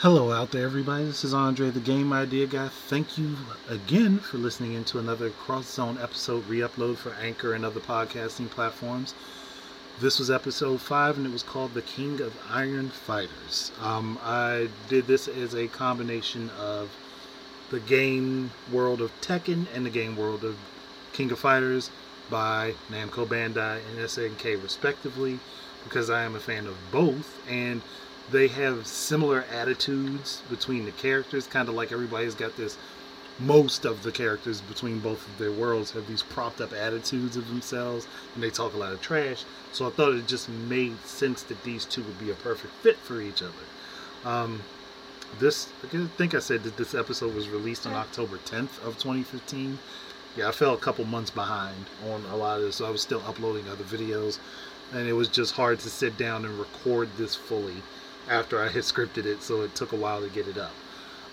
Hello out there, everybody. This is Andre, the Game Idea Guy. Thank you again for listening into another Cross Zone episode re-upload for Anchor and other podcasting platforms. This was episode five, and it was called "The King of Iron Fighters." Um, I did this as a combination of the game world of Tekken and the game world of King of Fighters by Namco Bandai and SNK, respectively, because I am a fan of both and they have similar attitudes between the characters, kind of like everybody's got this. Most of the characters between both of their worlds have these propped up attitudes of themselves, and they talk a lot of trash. So I thought it just made sense that these two would be a perfect fit for each other. Um, this, I think I said that this episode was released on October 10th of 2015. Yeah, I fell a couple months behind on a lot of this, so I was still uploading other videos, and it was just hard to sit down and record this fully after I had scripted it, so it took a while to get it up.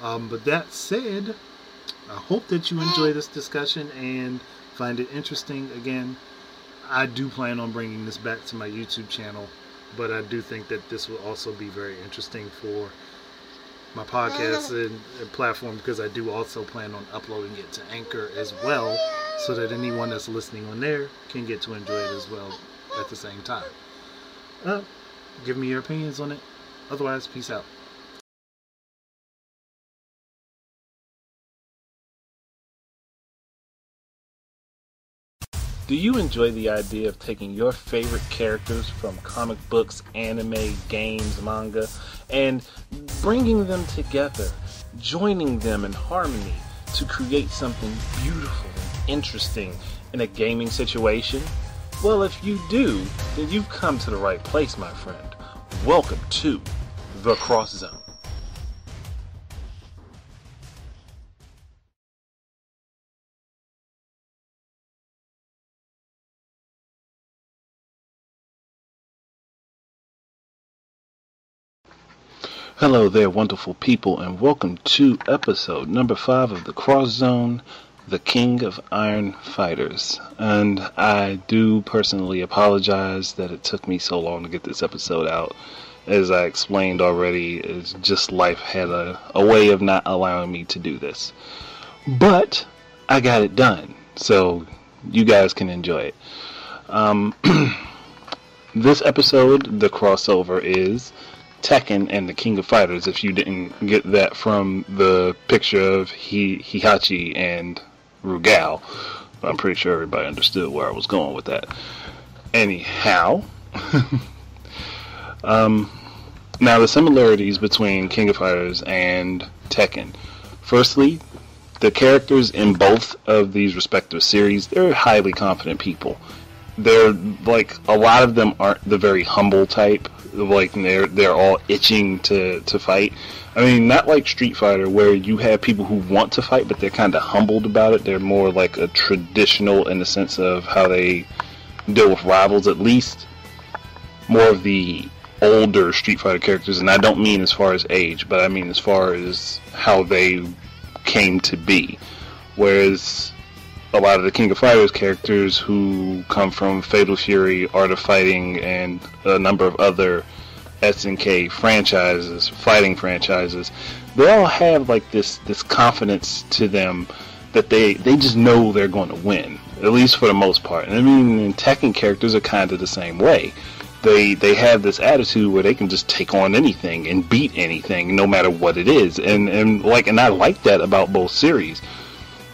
Um, but that said, I hope that you enjoy this discussion and find it interesting. Again, I do plan on bringing this back to my YouTube channel, but I do think that this will also be very interesting for my podcast and, and platform because I do also plan on uploading it to Anchor as well, so that anyone that's listening on there can get to enjoy it as well at the same time. Uh, give me your opinions on it. Otherwise, peace out. Do you enjoy the idea of taking your favorite characters from comic books, anime, games, manga, and bringing them together, joining them in harmony to create something beautiful and interesting in a gaming situation? Well, if you do, then you've come to the right place, my friend. Welcome to the Cross Zone. Hello there, wonderful people, and welcome to episode number five of the Cross Zone, the King of Iron Fighters. And I do personally apologize that it took me so long to get this episode out. As I explained already, it's just life had a, a way of not allowing me to do this. But I got it done, so you guys can enjoy it. Um, this episode, the crossover is Tekken and the King of Fighters. If you didn't get that from the picture of Hi- Heihachi and Rugal, I'm pretty sure everybody understood where I was going with that. Anyhow, um, now the similarities between King of Fighters and Tekken. Firstly, the characters in both of these respective series, they're highly confident people. They're like a lot of them aren't the very humble type. Like they're they're all itching to to fight. I mean, not like Street Fighter where you have people who want to fight but they're kind of humbled about it. They're more like a traditional in the sense of how they deal with rivals. At least more of the older Street Fighter characters, and I don't mean as far as age, but I mean as far as how they came to be. Whereas a lot of the King of Fighters characters who come from Fatal Fury, Art of Fighting, and a number of other SNK franchises, fighting franchises, they all have like this this confidence to them that they they just know they're going to win, at least for the most part. And I mean, Tekken characters are kind of the same way. They they have this attitude where they can just take on anything and beat anything, no matter what it is. And and like and I like that about both series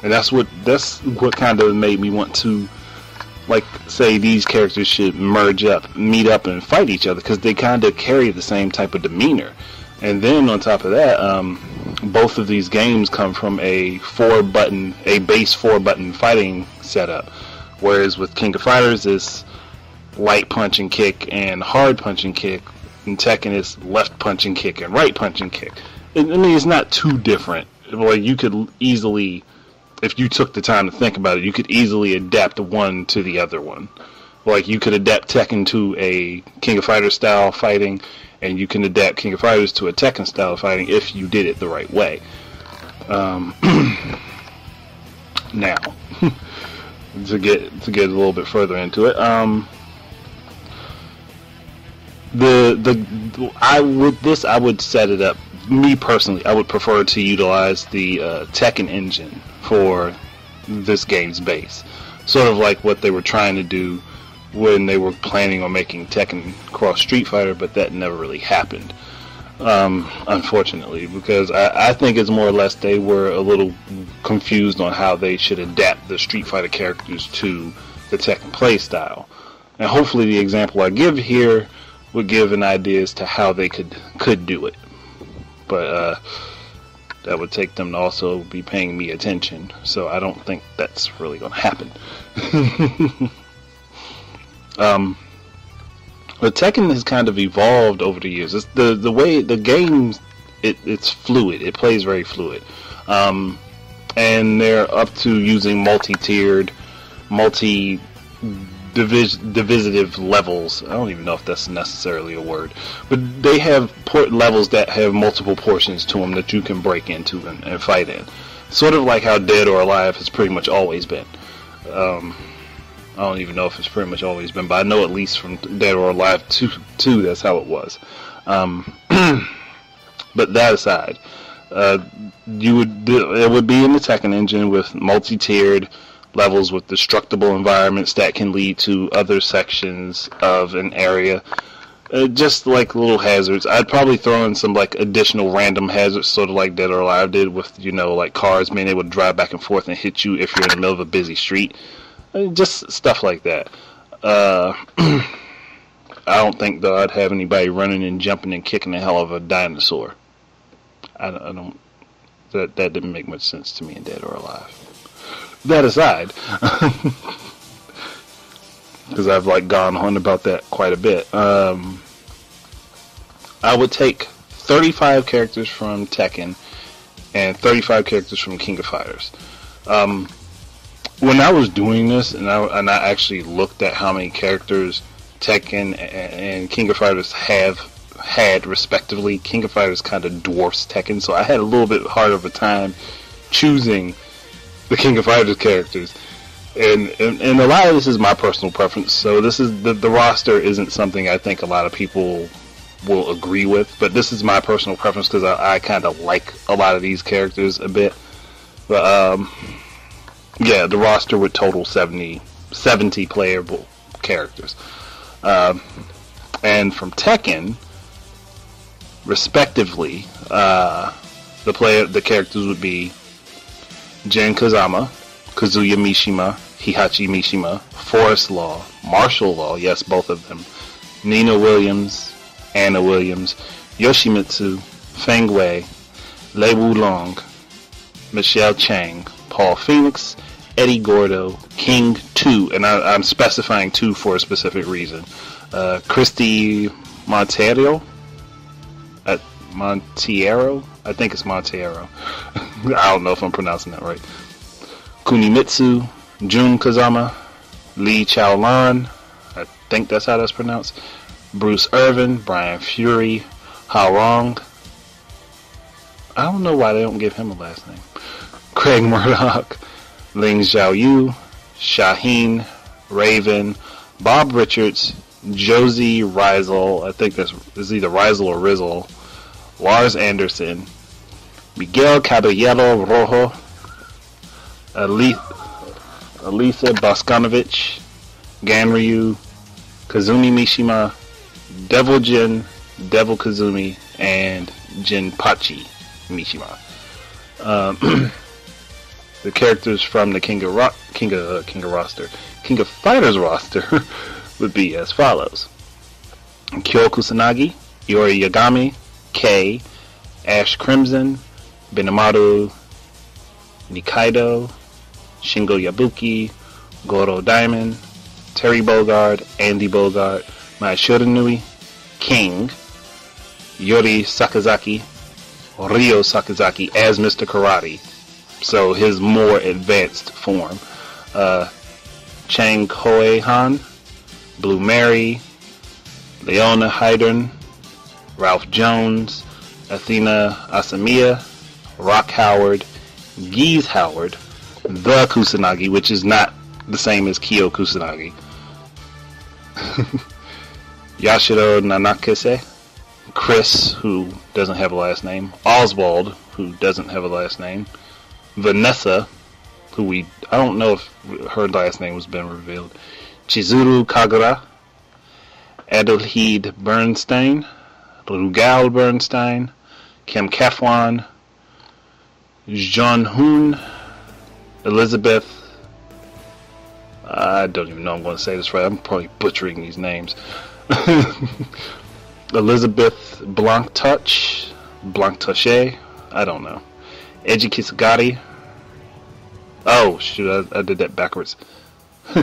and that's what that's what kind of made me want to like say these characters should merge up meet up and fight each other because they kind of carry the same type of demeanor. And then on top of that um, both of these games come from a four button a base four button fighting setup. Whereas with king of fighters it's light punch and kick and hard punch and kick and tekken is left punch and kick and right punch and kick. I mean it's not too different. Like you could easily if you took the time to think about it, you could easily adapt one to the other one. Like you could adapt Tekken to a King of Fighters style fighting, and you can adapt King of Fighters to a Tekken style fighting if you did it the right way. Um, now, to get to get a little bit further into it, um, the the I with this I would set it up me personally, I would prefer to utilize the uh, Tekken engine for this game's base. Sort of like what they were trying to do when they were planning on making Tekken cross Street Fighter, but that never really happened. Um, unfortunately, because I, I, think it's more or less they were a little confused on how they should adapt the Street Fighter characters to the Tekken play style. And hopefully, the example I give here would give an idea as to how they could could do it. But uh, that would take them to also be paying me attention. So I don't think that's really going to happen. um, but Tekken has kind of evolved over the years. It's the the way the game it, it's fluid. It plays very fluid, um, and they're up to using multi-tiered, multi divis- divisive levels. I don't even know if that's necessarily a word, but they have port levels that have multiple portions to them that you can break into and, and fight in. Sort of like how Dead or Alive has pretty much always been. Um, I don't even know if it's pretty much always been, but I know at least from Dead or Alive 2, two that's how it was. Um, but that aside, uh, you would it would be in the Tekken engine with multi-tiered levels with destructible environments that can lead to other sections of an area. Uh, just like little hazards. I'd probably throw in some like additional random hazards, sort of like Dead or Alive did with you know like cars being able to drive back and forth and hit you if you're in the middle of a busy street just stuff like that. Uh, I don't think that I'd have anybody running and jumping and kicking the hell of a dinosaur. I, I don't. That that didn't make much sense to me in Dead or Alive. That aside, because I've like gone on about that quite a bit. Um, I would take 35 characters from Tekken and 35 characters from King of Fighters. Um, when I was doing this, and I and I actually looked at how many characters Tekken and King of Fighters have had respectively, King of Fighters kind of dwarfs Tekken, so I had a little bit harder of a time choosing the King of Fighters characters. And, and, and a lot of this is my personal preference. So this is the the roster isn't something I think a lot of people will agree with, but this is my personal preference because I, I kind of like a lot of these characters a bit. But um, yeah, the roster would total 70, 70 playable characters. Um, and from Tekken, respectively, uh, the player, the characters would be Jin Kazama, Kazuya Mishima, Heihachi Mishima, Forest Law, Martial Law, yes, both of them, Nina Williams, Anna Williams, Yoshimitsu, Feng Wei, Lei Wulong, Michelle Chang, Paul Phoenix, Eddie Gordo, King 2, and I, am specifying 2 for a specific reason. Uh, Christy Monteiro? Uh, Monteiro? I think it's Monteiro. I don't know if I'm pronouncing that right. Kunimitsu, Jun Kazama, Lee Chao Lan, I think that's how that's pronounced. Bruce Irvin, Brian Fury, Hwoarang. I don't know why they don't give him a last name. Craig Murdoch, Ling Xiaoyu, Shaheen, Raven, Bob Richards, Josie Rizel, I think this is either Rizel or Rizzle, Lars Anderson, Miguel Caballero Rojo, Elisa Bosconovich, Ganryu, Kazumi Mishima, Devil Jin, Devil Kazumi, and Jinpachi Mishima. Um, the characters from the King of Rock, King of uh, King of roster, King of Fighters roster would be as follows: Kyo Kusanagi, Iori Yagami, K, Ash Crimson, Benimaru, Nikaido, Shingo Yabuki, Goro Diamond, Terry Bogard, Andy Bogard, Mai Shiranui, King, Yuri Sakazaki, Ryo Sakazaki as Mr. Karate, so his more advanced form. Uh, Chang Hoi Han, Blue Mary, Leona Heidern, Ralph Jones, Athena Asamiya, Rock Howard, Geese Howard, the Kusanagi, which is not the same as Kyo Kusanagi. Yashiro Nanakase, Chris, who doesn't have a last name, Oswald, who doesn't have a last name, Vanessa, who we I don't know if her last name was been revealed, Chizuru Kagura, Adelheid Bernstein, Rugal Bernstein, Kim Kaphwan, Jhun Hoon, Elizabeth. I don't even know I'm going to say this right. I'm probably butchering these names. Elizabeth Blanctouch, Blanctouche, I don't know. Eiji Kisagari. Oh, shoot, I, I did that backwards.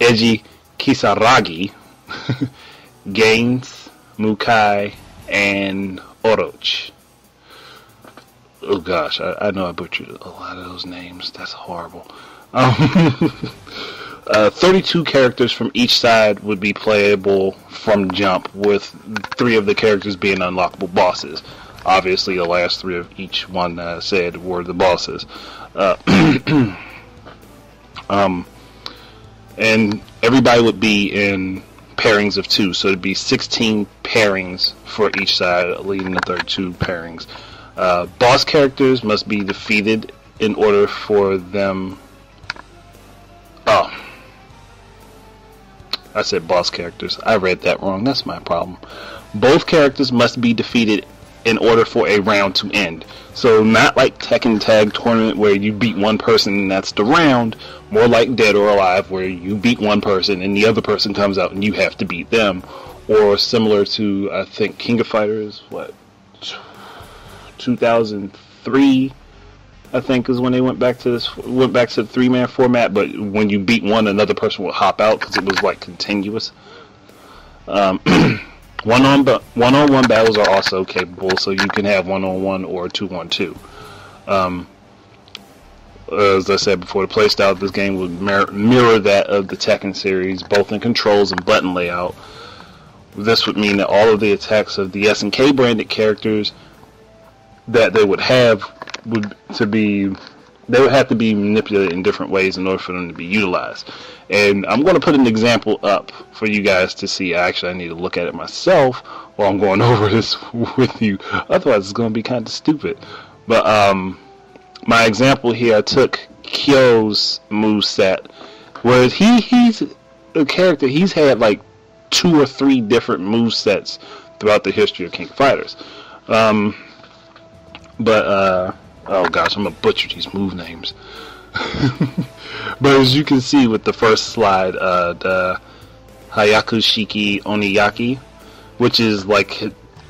Eiji Kisaragi, Gaines, Mukai, and Oroch. Oh gosh, I, I know I butchered a lot of those names. That's horrible. Um, uh, 32 characters from each side would be playable from jump, with three of the characters being unlockable bosses. Obviously, the last three of each one I said were the bosses. Uh, um, and everybody would be in pairings of two, so it'd be 16 pairings for each side, leading to 32 pairings. Uh, boss characters must be defeated in order for them. Oh, I said boss characters. I read that wrong. That's my problem. Both characters must be defeated in order for a round to end. So not like Tekken Tag Tournament where you beat one person and that's the round. More like Dead or Alive where you beat one person and the other person comes out and you have to beat them. Or similar to I think King of Fighters, what 2003 I think is when they went back to this went back to the three man format. But when you beat one, another person would hop out because it was like continuous. One on one on one battles are also capable, so you can have one on one or two on two. Um, as I said before, the playstyle of this game would mirror, that of the Tekken series, both in controls and button layout. This would mean that all of the attacks of the SNK branded characters that they would have would to be they would have to be manipulated in different ways in order for them to be utilized. And I'm going to put an example up for you guys to see. Actually, I need to look at it myself while I'm going over this with you. Otherwise, it's going to be kind of stupid. But um, my example here, I took Kyo's move set, whereas he he's a character. He's had like two or three different move sets throughout the history of King Fighters. Um, but uh, oh gosh, I'm gonna butcher these move names. but as you can see with the first slide, uh, the Hayaku Shiki Oniyaki, which is like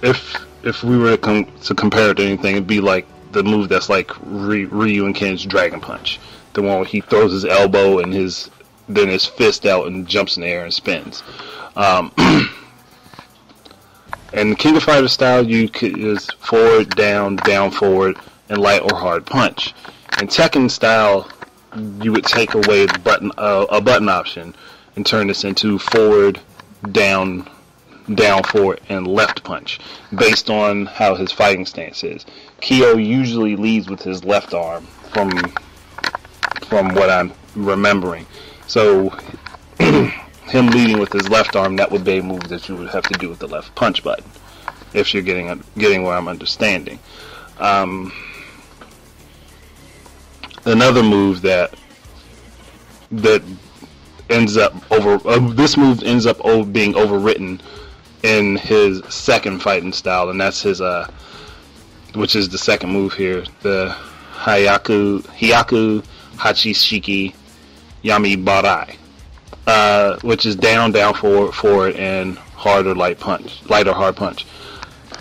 if if we were to, com- to compare it to anything, it'd be like the move that's like Ryu and Ken's Dragon Punch, the one where he throws his elbow and his then his fist out and jumps in the air and spins. Um, And King of Fighters style, you could is forward, down, down, forward, and light or hard punch. In Tekken style, you would take away button uh, a button option and turn this into forward, down, down, forward, and left punch, based on how his fighting stance is. Kyo usually leads with his left arm, from from what I'm remembering. So him leading with his left arm, that would be a move that you would have to do with the left punch button, if you're getting getting where I'm understanding. Um, another move that that ends up over uh, this move ends up being overwritten in his second fighting style, and that's his uh, which is the second move here, the Hayaku Hyaku Hachishiki Yami Barai uh, which is down, down, forward, forward, and hard or light punch, light or hard punch.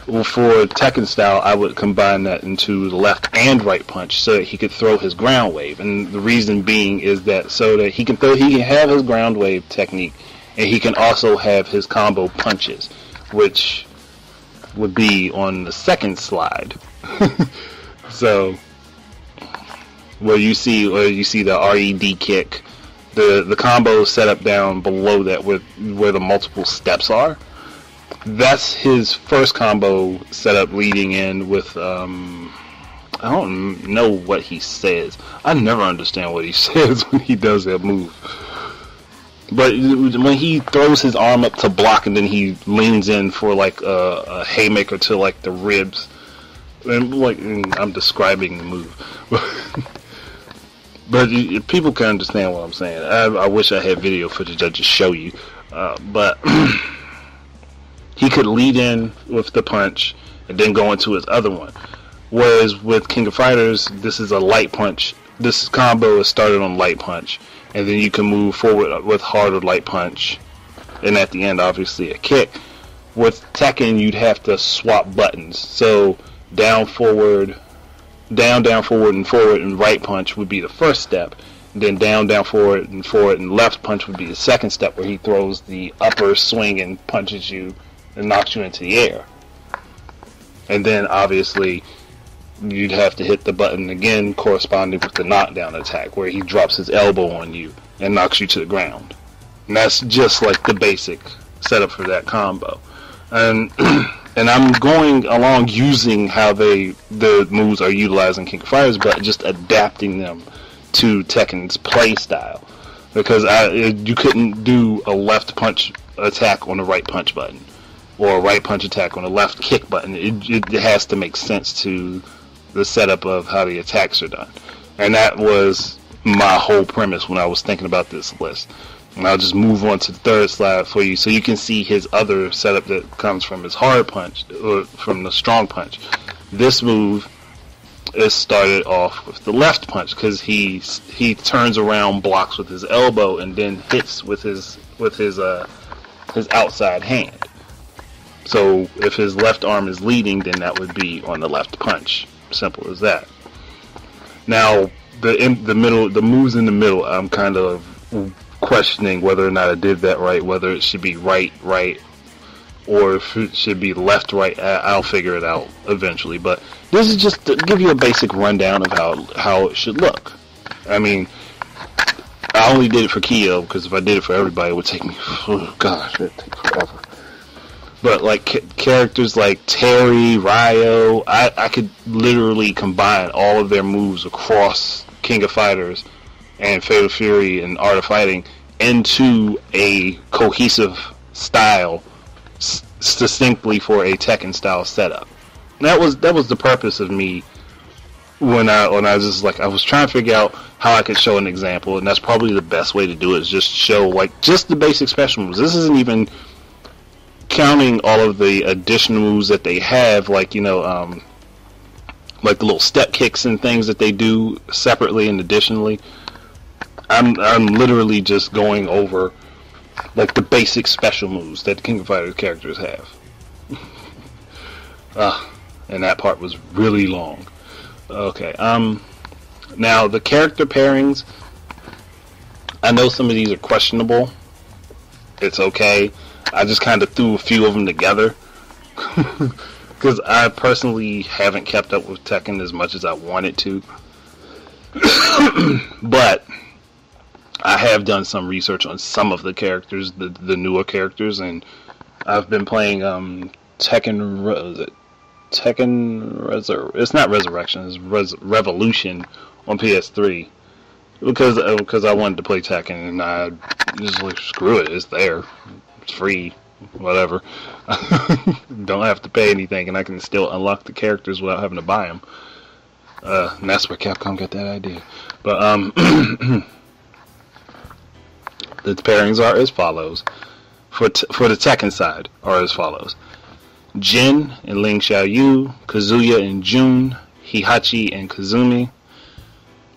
Well, for Tekken style, I would combine that into the left and right punch so that he could throw his ground wave. And the reason being is that so that he can throw, he can have his ground wave technique, and he can also have his combo punches, which would be on the second slide. so, where you see, where you see the RED kick the the combo set up down below that with where the multiple steps are. That's his first combo setup leading in with um, I don't know what he says. I never understand what he says when he does that move. But when he throws his arm up to block and then he leans in for like a, a haymaker to like the ribs, and like and I'm describing the move. but people can understand what I'm saying. I, I, wish I had video footage I just show you, uh, but he could lead in with the punch and then go into his other one. Whereas with King of Fighters, this is a light punch. This combo is started on light punch, and then you can move forward with harder light punch, and at the end, obviously, a kick. With Tekken, you'd have to swap buttons. So down, forward, down, down, forward, and forward, and right punch would be the first step. Then down, down, forward, and forward, and left punch would be the second step, where he throws the upper swing and punches you and knocks you into the air. And then obviously you'd have to hit the button again corresponding with the knockdown attack where he drops his elbow on you and knocks you to the ground. And that's just like the basic setup for that combo. And and I'm going along using how they the moves are utilized in King of Fighters, but just adapting them to Tekken's play style because I you couldn't do a left punch attack on the right punch button or a right punch attack on the left kick button. It, it has to make sense to the setup of how the attacks are done, and that was my whole premise when I was thinking about this list. And I'll just move on to the third slide for you so you can see his other setup that comes from his hard punch or from the strong punch. This move is started off with the left punch because he he turns around, blocks with his elbow, and then hits with his with his uh his outside hand. So if his left arm is leading, then that would be on the left punch. Simple as that. Now the in the middle, the moves in the middle, I'm kind of questioning whether or not I did that right, whether it should be right, right, or if it should be left, right. I'll figure it out eventually. But this is just to give you a basic rundown of how how it should look. I mean, I only did it for Kyo because if I did it for everybody, it would take me. Oh gosh, it'd take forever. But like characters like Terry, Ryo, I, I could literally combine all of their moves across King of Fighters and Fatal Fury and Art of Fighting into a cohesive style, s- distinctly for a Tekken style setup. that was that was the purpose of me when I when I was just like I was trying to figure out how I could show an example, and that's probably the best way to do it is just show like just the basic special moves. This isn't even counting all of the additional moves that they have, like you know, um, like the little step kicks and things that they do separately and additionally. I'm I'm literally just going over like the basic special moves that King of Fighters characters have. Ah, and that part was really long. Okay, um, now the character pairings. I know some of these are questionable. It's okay. I just kind of threw a few of them together because I personally haven't kept up with Tekken as much as I wanted to. but I have done some research on some of the characters, the the newer characters, and I've been playing um, Tekken. Re- Tekken Resur- It's not Resurrection. It's Res- Revolution on PS3 because uh, because I wanted to play Tekken and I just like screw it, it's there it's free, whatever. Don't have to pay anything, and I can still unlock the characters without having to buy them. Uh, and that's where Capcom got that idea. But um, the pairings are as follows. For t- for the Tekken side are as follows: Jin and Ling Xiaoyu, Kazuya and Jun, Heihachi and Kazumi,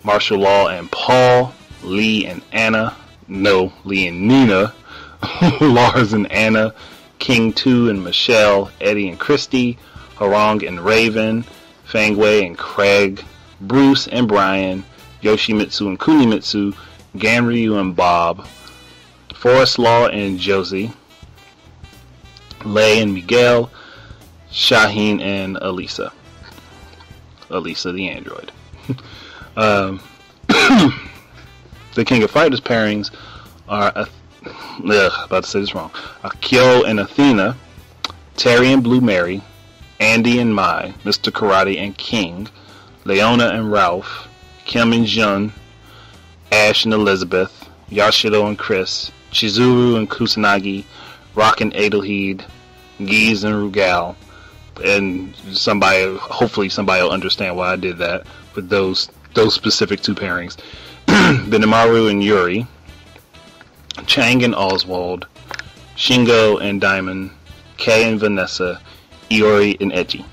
Martial Law and Paul, Lee and Anna, no, Lee and Nina, Lars and Anna, King 2 and Michelle, Eddie and Christy, Hwoarang and Raven, Feng Wei and Craig, Bruce and Brian, Yoshimitsu and Kunimitsu, Ganryu and Bob, Forest Law and Josie, Lei and Miguel, Shaheen and Elisa. Elisa the android. um, the King of Fighters pairings are ugh, about to say this wrong. Akio and Athena, Terry and Blue Mary, Andy and Mai, Mr. Karate and King, Leona and Ralph, Kim and Jun, Ash and Elizabeth, Yashiro and Chris, Chizuru and Kusanagi, Rock and Adelheid, Geese and Rugal, and somebody, hopefully somebody will understand why I did that with those those specific two pairings. Benimaru and Yuri, Chang and Oswald, Shingo and Diamond, Kay and Vanessa, Iori and Eiji.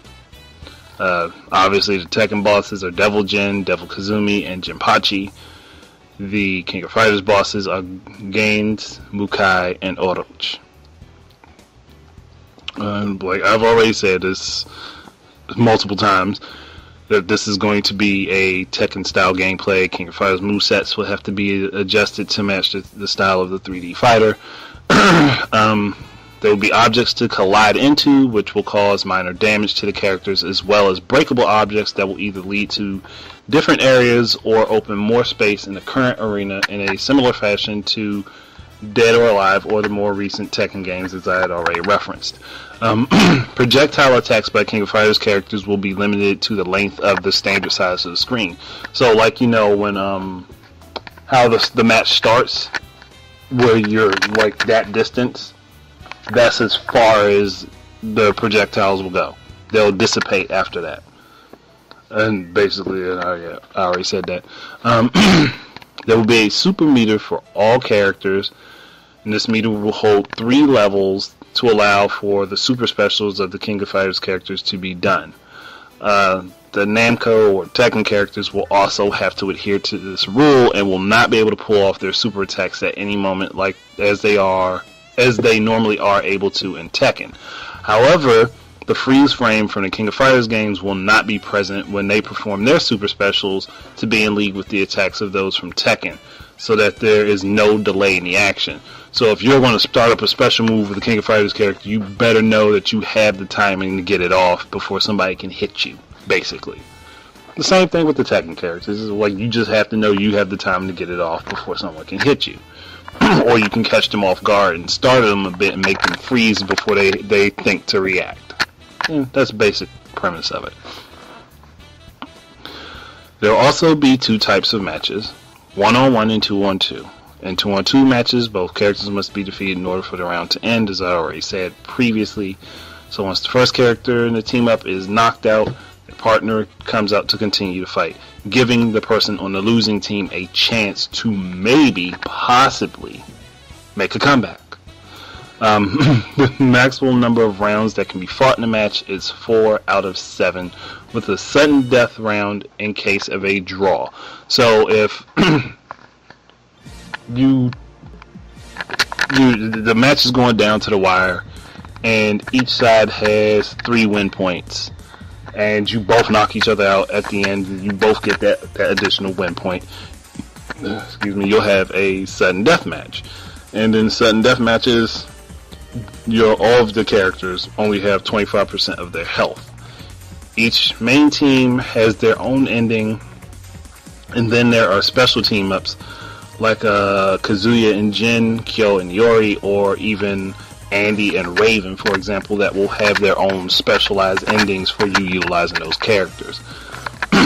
Uh, obviously, the Tekken bosses are Devil Jin, Devil Kazumi, and Jinpachi. The King of Fighters bosses are Gaines, Mukai, and Orochi. Um, like I've already said this multiple times, that this is going to be a Tekken style gameplay. King of Fighters movesets will have to be adjusted to match the, the style of the 3D fighter. um, there will be objects to collide into, which will cause minor damage to the characters, as well as breakable objects that will either lead to different areas or open more space in the current arena in a similar fashion to Dead or Alive or the more recent Tekken games, as I had already referenced. Um, projectile attacks by King of Fighters characters will be limited to the length of the standard size of the screen. So, like you know, when um, how the the match starts, where you're like that distance, that's as far as the projectiles will go. They'll dissipate after that. And basically, uh, yeah, I already said that. Um, there will be a super meter for all characters, and this meter will hold three levels to allow for the super specials of the King of Fighters characters to be done. Uh, the Namco or Tekken characters will also have to adhere to this rule and will not be able to pull off their super attacks at any moment, like as they are as they normally are able to in Tekken. However, the freeze frame from the King of Fighters games will not be present when they perform their super specials to be in league with the attacks of those from Tekken, so that there is no delay in the action. So if you're going to start up a special move with the King of Fighters character, you better know that you have the timing to get it off before somebody can hit you, basically. The same thing with the Tekken characters. Is like you just have to know you have the time to get it off before someone can hit you. or you can catch them off guard and startle them a bit and make them freeze before they, they think to react. Yeah, that's the basic premise of it. There will also be two types of matches, one on one and two on two. In two on two matches, both characters must be defeated in order for the round to end, as I already said previously. So once the first character in the team up is knocked out, the partner comes out to continue the fight, giving the person on the losing team a chance to maybe, possibly, make a comeback. Um, the maximum number of rounds that can be fought in a match is four out of seven, with a sudden death round in case of a draw. So if you you the match is going down to the wire, and each side has three win points, and you both knock each other out at the end. You both get that that additional win point. Excuse me. You'll have a sudden death match, and then sudden death matches, your all of the characters only have 25% of their health. Each main team has their own ending, and then there are special team ups like uh, Kazuya and Jin, Kyo and Yori, or even Andy and Raven, for example, that will have their own specialized endings for you utilizing those characters.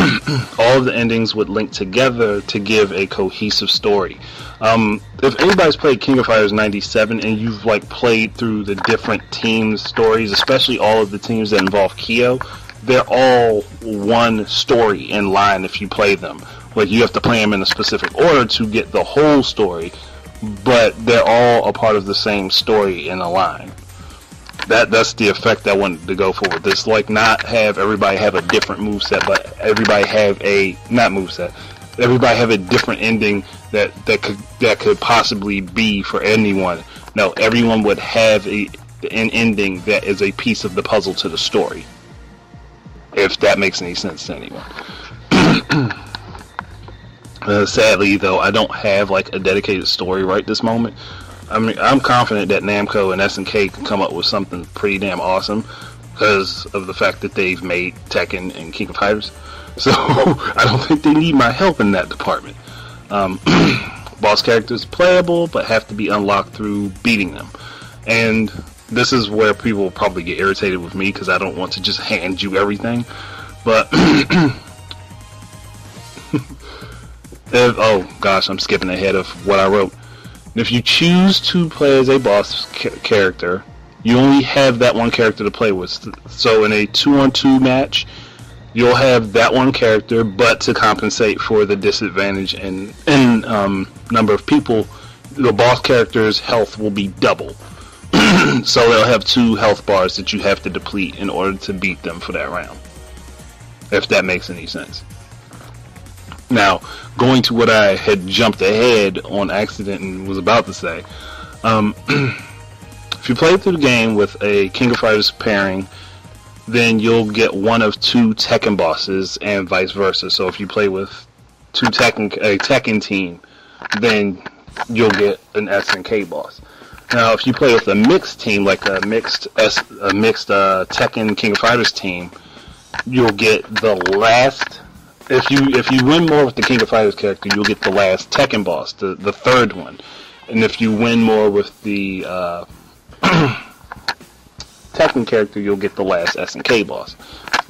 All of the endings would link together to give a cohesive story. Um, if anybody's played King of Fighters 97 and you've like played through the different teams' stories, especially all of the teams that involve Kyo, they're all one story in line if you play them. Like you have to play them in a specific order to get the whole story, but they're all a part of the same story in a line. That that's the effect I wanted to go for with this. Like not have everybody have a different move set, but everybody have a not move set. Everybody have a different ending that that could that could possibly be for anyone. No, everyone would have a an ending that is a piece of the puzzle to the story. If that makes any sense to anyone. Uh, sadly, though, I don't have like a dedicated story right this moment. I mean, I'm confident that Namco and SNK can come up with something pretty damn awesome because of the fact that they've made Tekken and King of Fighters. So I don't think they need my help in that department. Um, boss characters playable, but have to be unlocked through beating them. And this is where people probably get irritated with me because I don't want to just hand you everything. But If, oh gosh, I'm skipping ahead of what I wrote. If you choose to play as a boss ca- character, you only have that one character to play with. So in a two-on-two match, you'll have that one character, but to compensate for the disadvantage in in um, number of people, the boss character's health will be double. so they'll have two health bars that you have to deplete in order to beat them for that round. If that makes any sense. Now, going to what I had jumped ahead on accident and was about to say, um, if you play through the game with a King of Fighters pairing, then you'll get one of two Tekken bosses and vice versa. So if you play with two Tekken a Tekken team, then you'll get an SNK boss. Now, if you play with a mixed team, like a mixed S, a mixed uh, Tekken King of Fighters team, you'll get the last. If you if you win more with the King of Fighters character, you'll get the last Tekken boss, the the third one. And if you win more with the uh, Tekken character, you'll get the last SNK boss.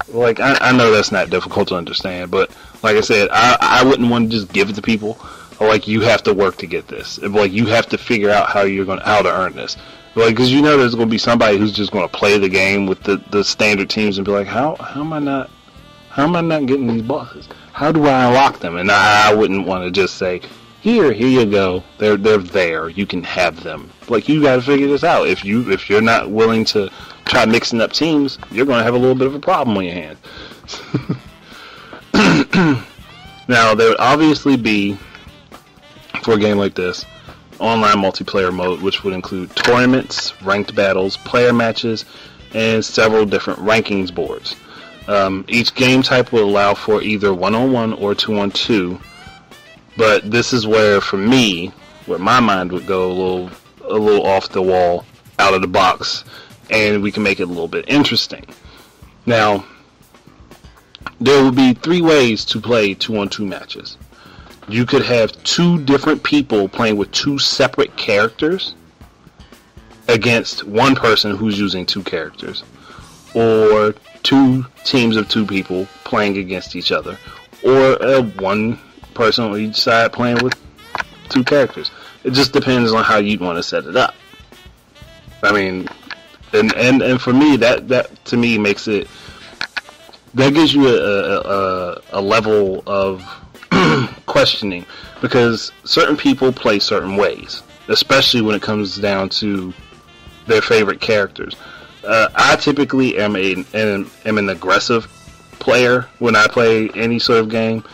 Like I, I know that's not difficult to understand, but like I said, I I wouldn't want to just give it to people. Like you have to work to get this. Like you have to figure out how you're going how to earn this. Like because you know there's going to be somebody who's just going to play the game with the the standard teams and be like, how how am I not how am I not getting these bosses? How do I unlock them? And I, wouldn't want to just say, here, here you go. They're they're there. You can have them. Like you got to figure this out. If you if you're not willing to try mixing up teams, you're going to have a little bit of a problem on your hands. now there would obviously be for a game like this online multiplayer mode, which would include tournaments, ranked battles, player matches, and several different rankings boards. Um, each game type will allow for either one-on-one or two-on-two, but this is where, for me, where my mind would go a little, a little off the wall, out of the box, and we can make it a little bit interesting. Now, there will be three ways to play two-on-two matches you could have two different people playing with two separate characters against one person who's using two characters, or two teams of two people playing against each other, or uh, one person on each side playing with two characters. It just depends on how you want to set it up. I mean, and and and for me, that that to me makes it that gives you a a, a level of questioning because certain people play certain ways, especially when it comes down to their favorite characters. Uh, I typically am a am, am an aggressive player when I play any sort of game,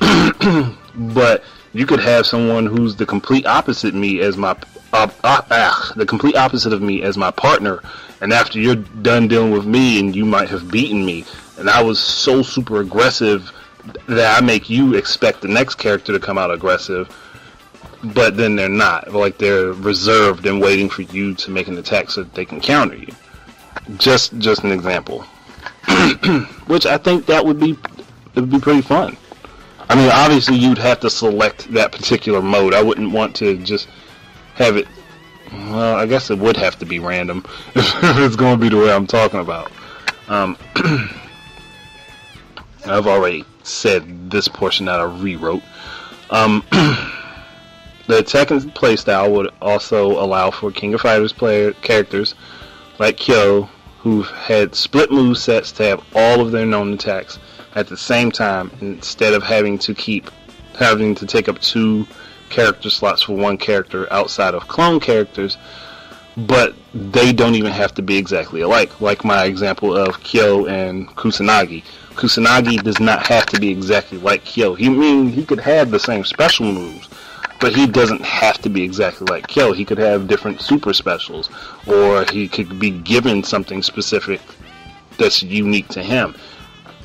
but you could have someone who's the complete opposite me as my uh, uh, the complete opposite of me as my partner, and after you're done dealing with me, and you might have beaten me, and I was so super aggressive that I make you expect the next character to come out aggressive, but then they're not. Like they're reserved and waiting for you to make an attack so that they can counter you. Just just an example. Which I think that would be it would be pretty fun. I mean, obviously you'd have to select that particular mode. I wouldn't want to just have it. Well, I guess it would have to be random if it's going to be the way I'm talking about. Um, I've already said this portion that I rewrote. Um, the Tekken playstyle would also allow for King of Fighters player characters like Kyo, who've had split move sets to have all of their known attacks at the same time instead of having to keep having to take up two character slots for one character outside of clone characters but they don't even have to be exactly alike like my example of Kyo and Kusanagi Kusanagi does not have to be exactly like Kyo. He mean he could have the same special moves, but he doesn't have to be exactly like Kyo. He could have different super specials, or he could be given something specific that's unique to him.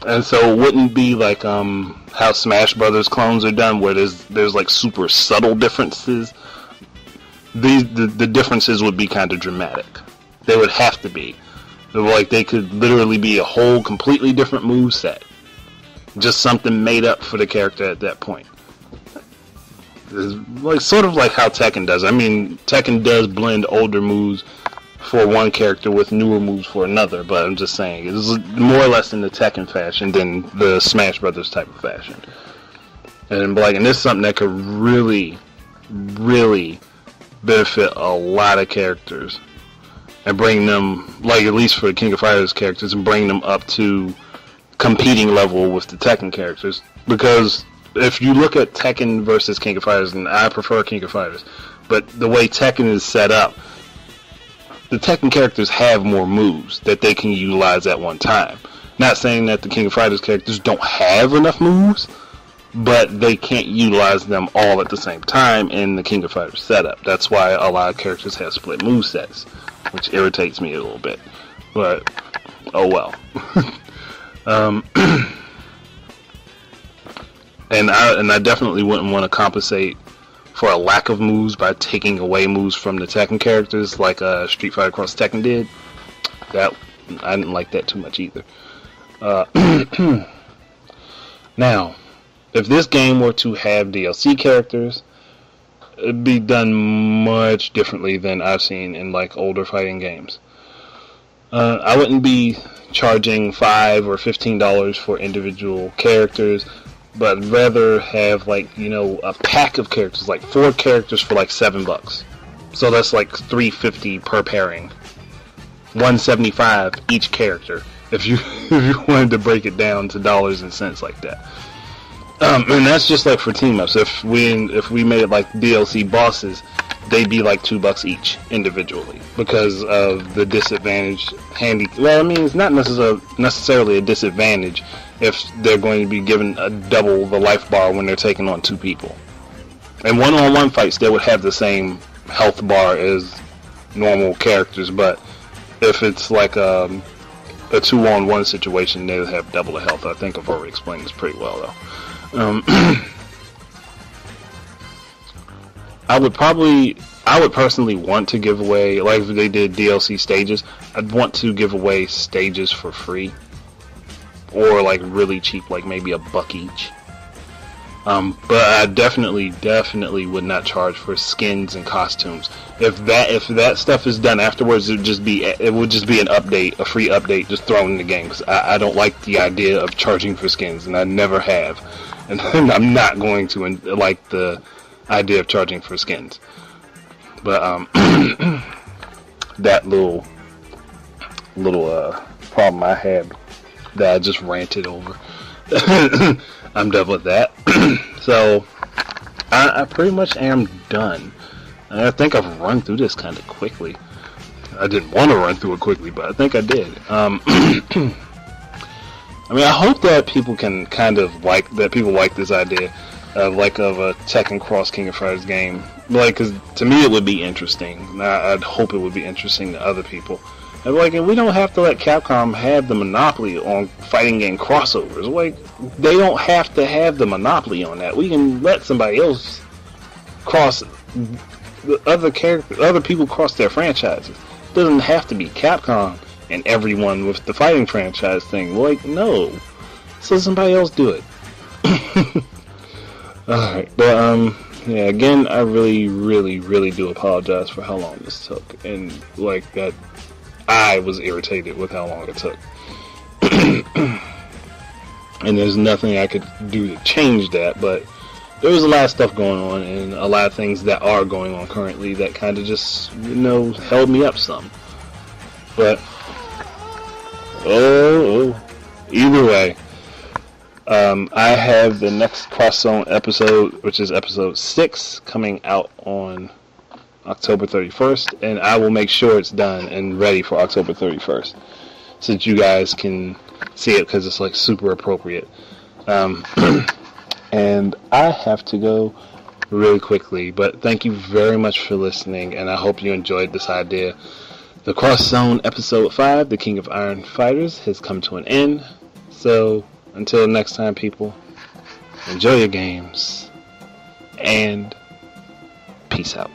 And so it wouldn't be like um, how Smash Brothers clones are done, where there's there's like super subtle differences. These the, the differences would be kind of dramatic. They would have to be. Like they could literally be a whole completely different move set. Just something made up for the character at that point. It's like sort of like how Tekken does. I mean, Tekken does blend older moves for one character with newer moves for another, but I'm just saying it's more or less in the Tekken fashion than the Smash Brothers type of fashion. And like, and this is something that could really, really benefit a lot of characters and bring them, like at least for the King of Fighters characters, and bring them up to competing level with the Tekken characters. Because if you look at Tekken versus King of Fighters, and I prefer King of Fighters, but the way Tekken is set up, the Tekken characters have more moves that they can utilize at one time. Not saying that the King of Fighters characters don't have enough moves, but they can't utilize them all at the same time in the King of Fighters setup. That's why a lot of characters have split move sets, which irritates me a little bit. But oh well. um, and I and I definitely wouldn't want to compensate for a lack of moves by taking away moves from the Tekken characters, like uh, Street Fighter Cross Tekken did. That I didn't like that too much either. Uh, now, if this game were to have DLC characters, it'd be done much differently than I've seen in like older fighting games. Uh, I wouldn't be charging five or fifteen dollars for individual characters, but rather have like you know a pack of characters, like four characters for like seven bucks. So that's like three fifty per pairing, one seventy five each character if you if you wanted to break it down to dollars and cents like that. Um, and that's just like for team ups. If we if we made it like DLC bosses, they'd be like two bucks each individually because of the disadvantage. Handy. Well, I mean, it's not necessarily necessarily a disadvantage if they're going to be given a double the life bar when they're taking on two people. In one-on-one fights, they would have the same health bar as normal characters, but if it's like um, a two-on-one situation, they would have double the health. I think I've already explained this pretty well, though. Um, I would probably, I would personally want to give away, like they did DLC stages, I'd want to give away stages for free, or like really cheap, like maybe a buck each. Um, but I definitely, definitely would not charge for skins and costumes. If that if that stuff is done afterwards, it would just be it would just be an update, a free update, just thrown in the game. Cause I, I don't like the idea of charging for skins, and I never have, and I'm not going to like the idea of charging for skins. But um, that little little uh, problem I had that I just ranted over. I'm done with that. so I, I, pretty much am done. And I think I've run through this kind of quickly. I didn't want to run through it quickly, but I think I did. Um, I mean, I hope that people can kind of like that. People like this idea of like of a Tekken Cross King of Fighters game. Like, cause to me it would be interesting. I'd hope it would be interesting to other people. And like, and we don't have to let Capcom have the monopoly on fighting game crossovers. Like, they don't have to have the monopoly on that. We can let somebody else cross the other characters, other people cross their franchises. It doesn't have to be Capcom and everyone with the fighting franchise thing. Like, no, so somebody else do it. All right, but um, yeah. Again, I really, really, really do apologize for how long this took, and like that I was irritated with how long it took. and there's nothing I could do to change that, but there was a lot of stuff going on and a lot of things that are going on currently that kind of just, you know, held me up some. But, oh, oh either way, um, I have the next Cross Zone episode, which is episode 6, coming out on October 31st, and I will make sure it's done and ready for October 31st, since you guys can see it because it's like super appropriate. Um, and I have to go really quickly, but thank you very much for listening, and I hope you enjoyed this idea. The Cross Zone episode 5, The King of Iron Fighters, has come to an end. So, until next time, people, enjoy your games and peace out.